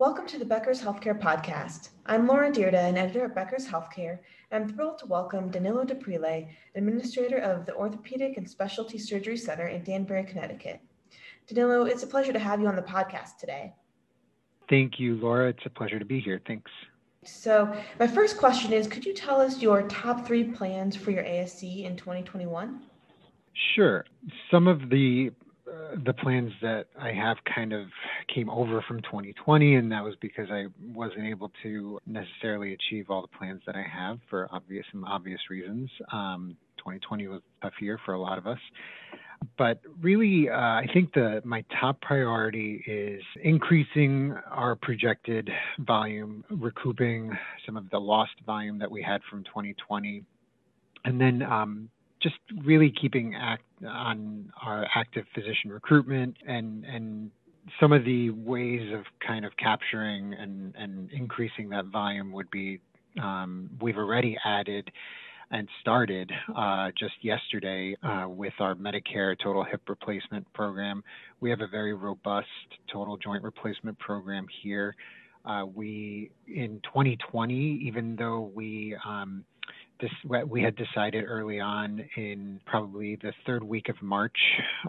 Welcome to the Becker's Healthcare Podcast. I'm Laura Dyrda, an editor at Becker's Healthcare, and I'm thrilled to welcome Danilo D'Aprile, administrator of the Orthopedic and Specialty Surgery Center in Danbury, Connecticut. Danilo, it's a pleasure to have you on the podcast today. Thank you, Laura. It's a pleasure to be here. Thanks. So, my first question is Could you tell us your top three plans for your ASC in 2021? Sure. Some of the the plans that I have kind of came over from 2020, and that was because I wasn't able to necessarily achieve all the plans that I have for obvious and obvious reasons. Um, 2020 was a tough year for a lot of us. But really, uh, I think the my top priority is increasing our projected volume, recouping some of the lost volume that we had from 2020, and then um, just really keeping act on our active physician recruitment and and some of the ways of kind of capturing and, and increasing that volume would be um, we've already added and started uh, just yesterday uh, with our Medicare total hip replacement program. We have a very robust total joint replacement program here. Uh, we in 2020, even though we um, this we had decided early on in probably the third week of March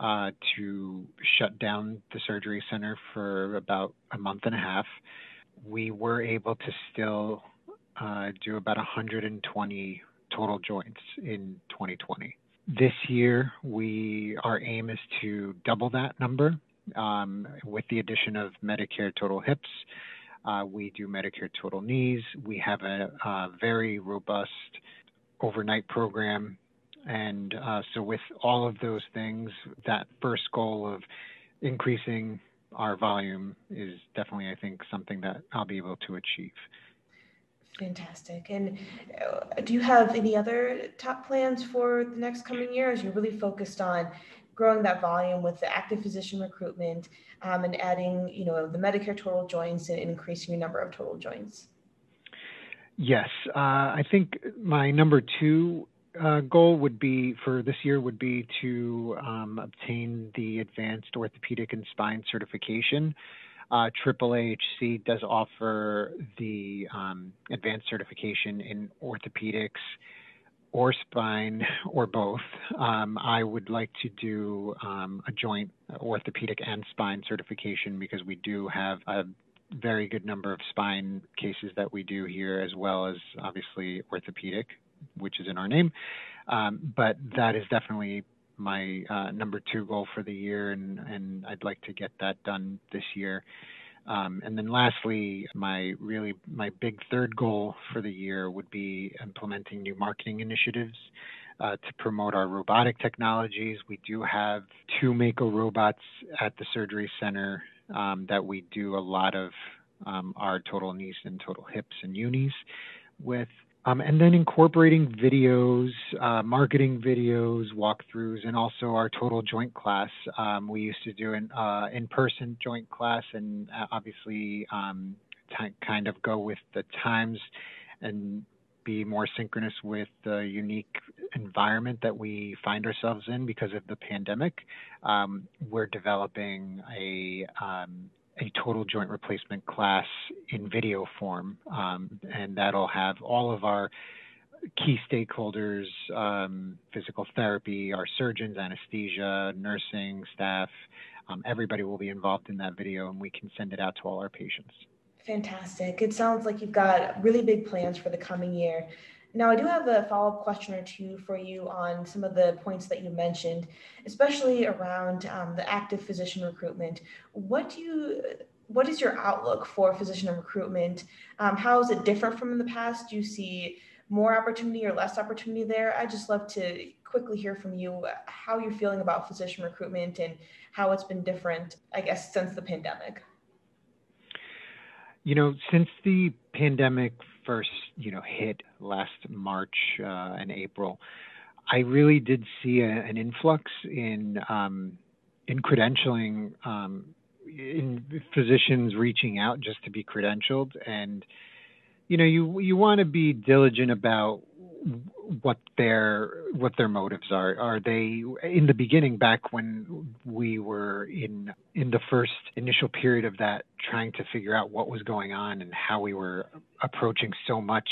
uh, to shut down the surgery center for about a month and a half. We were able to still uh, do about 120 total joints in 2020. This year, we our aim is to double that number um, with the addition of Medicare total hips. Uh, we do Medicare total knees. We have a, a very robust overnight program. And uh, so, with all of those things, that first goal of increasing our volume is definitely, I think, something that I'll be able to achieve. Fantastic. And uh, do you have any other top plans for the next coming year as you're really focused on growing that volume with the active physician recruitment um, and adding, you know, the Medicare total joints and increasing your number of total joints? Yes, uh, I think my number two uh, goal would be for this year would be to um, obtain the advanced orthopedic and spine certification. Uh, AAAHC does offer the um, advanced certification in orthopedics or spine or both. Um, I would like to do um, a joint orthopedic and spine certification because we do have a very good number of spine cases that we do here, as well as obviously orthopedic, which is in our name. Um, but that is definitely my uh, number two goal for the year, and, and I'd like to get that done this year. Um, and then lastly, my really my big third goal for the year would be implementing new marketing initiatives uh, to promote our robotic technologies. We do have two Mako robots at the surgery center um, that we do a lot of um, our total knees and total hips and unis with. Um, and then incorporating videos, uh, marketing videos, walkthroughs, and also our total joint class. Um, we used to do an uh, in-person joint class, and uh, obviously um, t- kind of go with the times and be more synchronous with the unique environment that we find ourselves in because of the pandemic. Um, we're developing a um, a total joint replacement class in video form, um, and that'll have all of our key stakeholders, um, physical therapy, our surgeons, anesthesia, nursing staff. Um, everybody will be involved in that video, and we can send it out to all our patients. Fantastic. It sounds like you've got really big plans for the coming year. Now, I do have a follow up question or two for you on some of the points that you mentioned, especially around um, the active physician recruitment. What do you what is your outlook for physician recruitment? Um, how is it different from in the past? Do you see more opportunity or less opportunity there? I'd just love to quickly hear from you how you're feeling about physician recruitment and how it's been different, I guess, since the pandemic. You know, since the pandemic first, you know, hit last March uh, and April, I really did see a, an influx in um, in credentialing, um, in physicians reaching out just to be credentialed, and you know, you you want to be diligent about what their what their motives are. Are they in the beginning back when we were in in the first initial period of that trying to figure out what was going on and how we were approaching so much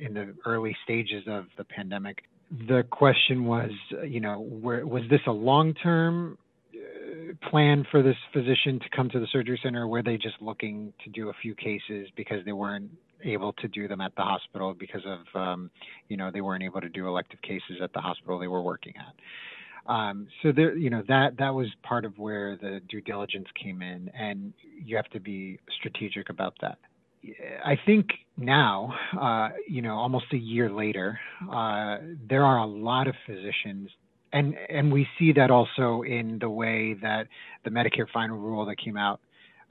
in the early stages of the pandemic. The question was, you know, where, was this a long term uh, plan for this physician to come to the surgery center, were they just looking to do a few cases because they weren't able to do them at the hospital because of, um, you know, they weren't able to do elective cases at the hospital they were working at. Um, so there, you know, that that was part of where the due diligence came in, and you have to be strategic about that. I think now, uh, you know, almost a year later, uh, there are a lot of physicians and and we see that also in the way that the Medicare final rule that came out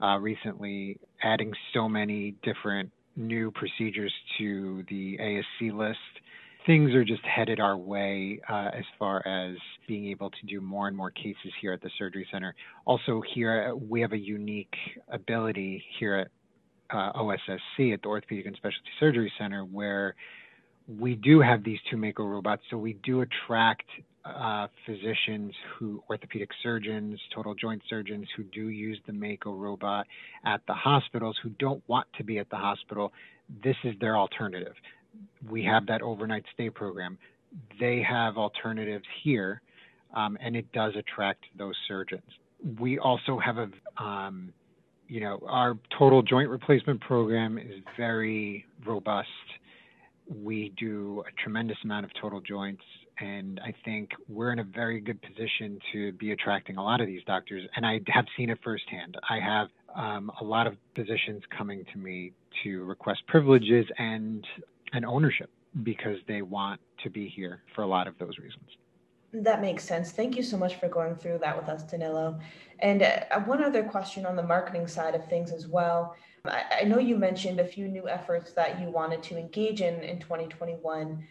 uh, recently, adding so many different new procedures to the ASC list. Things are just headed our way uh, as far as being able to do more and more cases here at the surgery center. Also, here we have a unique ability here at uh, OSSC at the Orthopedic and Specialty Surgery Center where we do have these two Mako robots, so we do attract uh, physicians who, orthopedic surgeons, total joint surgeons who do use the Mako robot at the hospitals who don't want to be at the hospital. This is their alternative. We have that overnight stay program. They have alternatives here, um, and it does attract those surgeons. We also have a, um, you know, our total joint replacement program is very robust. We do a tremendous amount of total joints and I think we're in a very good position to be attracting a lot of these doctors. And I have seen it firsthand. I have um, a lot of physicians coming to me to request privileges and and ownership because they want to be here for a lot of those reasons. That makes sense. Thank you so much for going through that with us, Danilo. And uh, one other question on the marketing side of things as well. I, I know you mentioned a few new efforts that you wanted to engage in in 2021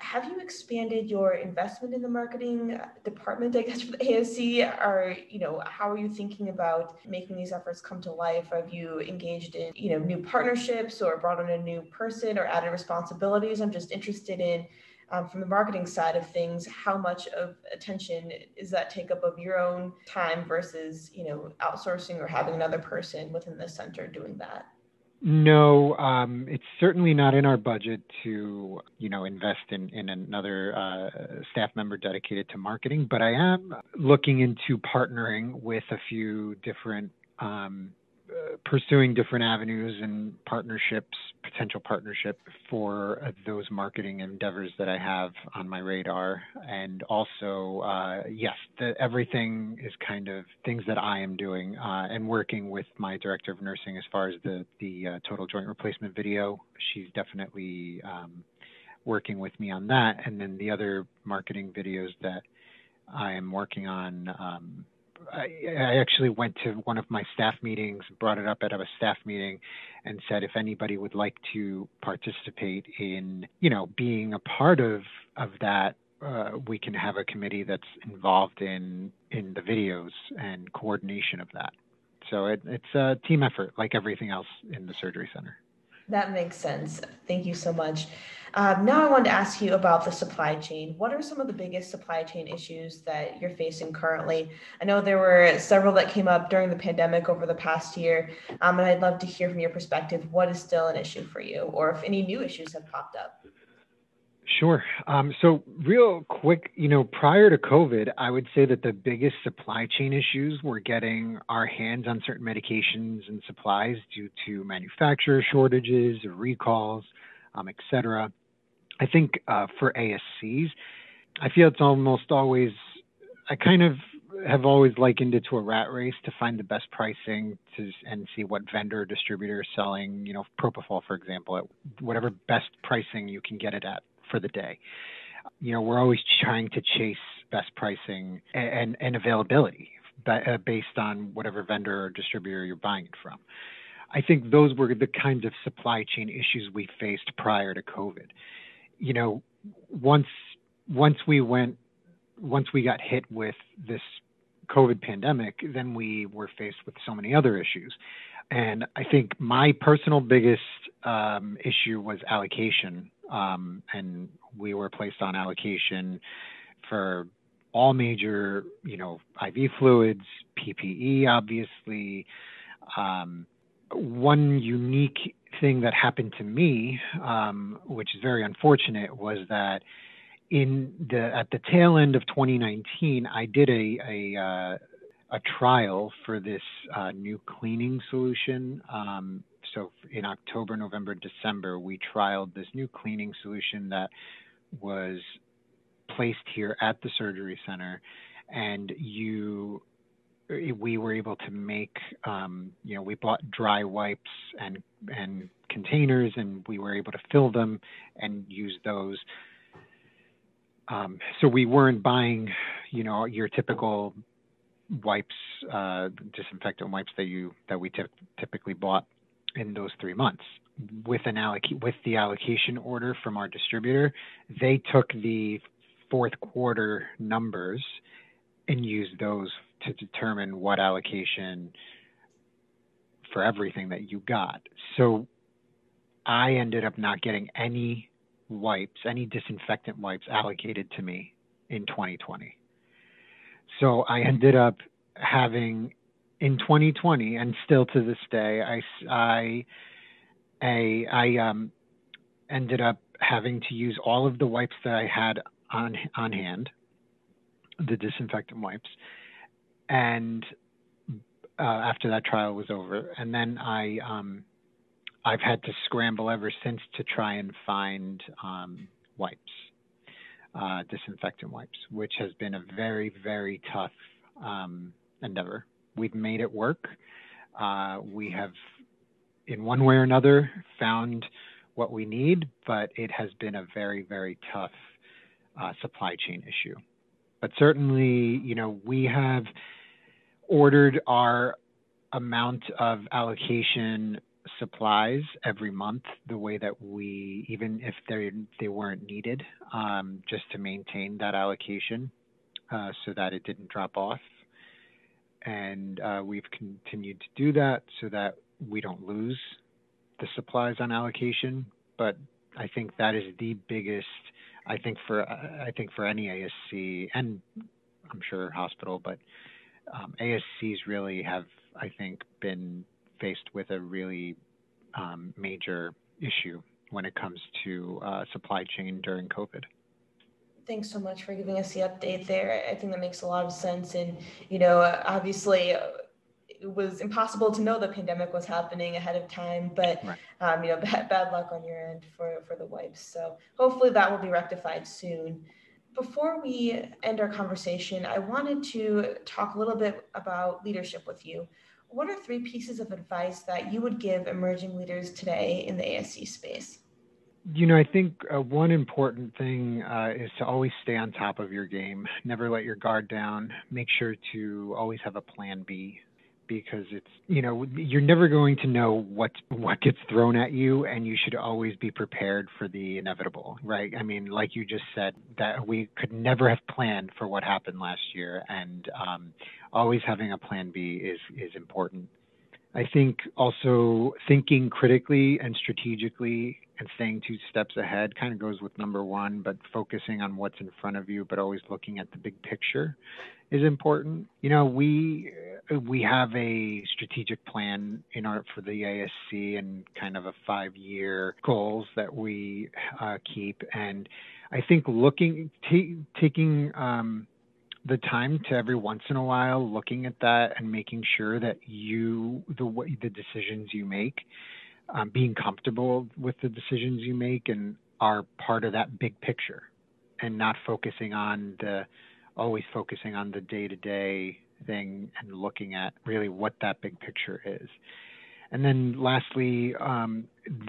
have you expanded your investment in the marketing department i guess for the asc or you know how are you thinking about making these efforts come to life? Have you engaged in you know new partnerships or brought on a new person or added responsibilities? I'm just interested in um, from the marketing side of things how much of attention is that take up of your own time versus you know outsourcing or having another person within the center doing that no, um, it's certainly not in our budget to, you know, invest in, in another uh, staff member dedicated to marketing, but I am looking into partnering with a few different um, pursuing different avenues and partnerships, potential partnership for uh, those marketing endeavors that I have on my radar. And also, uh, yes, the, everything is kind of things that I am doing uh, and working with my director of nursing as far as the the uh, total joint replacement video. She's definitely um, working with me on that. And then the other marketing videos that I am working on. Um, I, actually went to one of my staff meetings, brought it up at a staff meeting, and said if anybody would like to participate in, you know, being a part of of that, uh, we can have a committee that's involved in in the videos and coordination of that. So it, it's a team effort, like everything else in the surgery center. That makes sense. Thank you so much. Um, now, I wanted to ask you about the supply chain. What are some of the biggest supply chain issues that you're facing currently? I know there were several that came up during the pandemic over the past year, um, and I'd love to hear from your perspective what is still an issue for you, or if any new issues have popped up. Sure. Um, so, real quick, you know, prior to COVID, I would say that the biggest supply chain issues were getting our hands on certain medications and supplies due to manufacturer shortages, recalls, um, et cetera. I think uh, for ASCs, I feel it's almost always, I kind of have always likened it to a rat race to find the best pricing to and see what vendor distributor is selling, you know, propofol, for example, at whatever best pricing you can get it at for the day. You know, we're always trying to chase best pricing and, and availability uh, based on whatever vendor or distributor you're buying it from. I think those were the kinds of supply chain issues we faced prior to COVID. You know, once once we went once we got hit with this COVID pandemic, then we were faced with so many other issues. And I think my personal biggest um, issue was allocation um, and we were placed on allocation for all major, you know, IV fluids, PPE, obviously. Um, one unique thing that happened to me, um, which is very unfortunate, was that in the at the tail end of 2019, I did a a, uh, a trial for this uh, new cleaning solution. Um, so in October, November, December, we trialed this new cleaning solution that was placed here at the surgery center, and you we were able to make um, you know we bought dry wipes and and containers and we were able to fill them and use those. Um, so we weren't buying you know your typical wipes uh, disinfectant wipes that you that we t- typically bought in those three months with an alloc- with the allocation order from our distributor they took the fourth quarter numbers and used those to determine what allocation for everything that you got. So I ended up not getting any wipes, any disinfectant wipes allocated to me in 2020. So I ended up having in 2020 and still to this day I I I, I um ended up having to use all of the wipes that I had on on hand, the disinfectant wipes, and uh, after that trial was over, and then I um, I've had to scramble ever since to try and find um, wipes, uh, disinfectant wipes, which has been a very very tough um, endeavor. We've made it work. Uh, we have, in one way or another, found what we need, but it has been a very very tough uh, supply chain issue. But certainly, you know, we have ordered our amount of allocation supplies every month the way that we even if they they weren't needed um, just to maintain that allocation uh, so that it didn't drop off and uh, we've continued to do that so that we don't lose the supplies on allocation but I think that is the biggest I think for I think for any ASC and I'm sure hospital, but um, ASCs really have I think been faced with a really um, major issue when it comes to uh, supply chain during COVID. Thanks so much for giving us the update there. I think that makes a lot of sense. And, you know, obviously, it was impossible to know the pandemic was happening ahead of time, but right. um, you know, bad, bad luck on your end for, for the wipes. So hopefully that will be rectified soon. Before we end our conversation, I wanted to talk a little bit about leadership with you. What are three pieces of advice that you would give emerging leaders today in the ASC space? You know, I think uh, one important thing uh, is to always stay on top of your game. Never let your guard down. Make sure to always have a plan B because it's you know you're never going to know what what gets thrown at you and you should always be prepared for the inevitable right i mean like you just said that we could never have planned for what happened last year and um, always having a plan b is is important i think also thinking critically and strategically and staying two steps ahead kind of goes with number one but focusing on what's in front of you but always looking at the big picture is important. You know, we we have a strategic plan in our for the ASC and kind of a five year goals that we uh, keep, and I think looking t- taking um, the time to every once in a while looking at that and making sure that you the way the decisions you make um, being comfortable with the decisions you make and are part of that big picture and not focusing on the always focusing on the day to day thing and looking at really what that big picture is. And then lastly, um,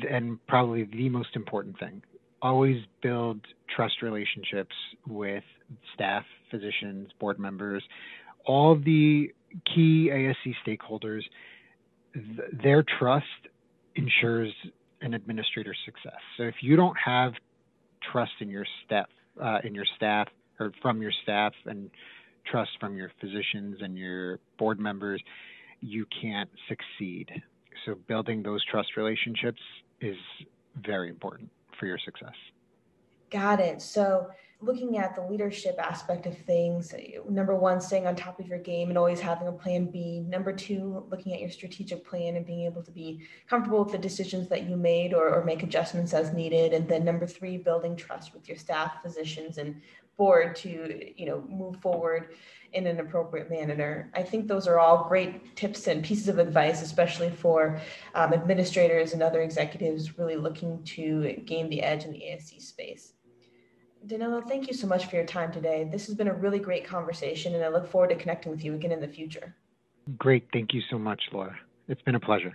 and probably the most important thing, always build trust relationships with staff, physicians, board members, all the key ASC stakeholders. Th- their trust ensures an administrator's success. So if you don't have trust in your staff, uh, in your staff, or from your staff and trust from your physicians and your board members, you can't succeed. So building those trust relationships is very important for your success. Got it. So looking at the leadership aspect of things, number one, staying on top of your game and always having a plan B. Number two, looking at your strategic plan and being able to be comfortable with the decisions that you made or, or make adjustments as needed. And then number three, building trust with your staff, physicians, and board to you know move forward in an appropriate manner. I think those are all great tips and pieces of advice, especially for um, administrators and other executives really looking to gain the edge in the ASC space. Danilo, thank you so much for your time today. This has been a really great conversation, and I look forward to connecting with you again in the future. Great. Thank you so much, Laura. It's been a pleasure.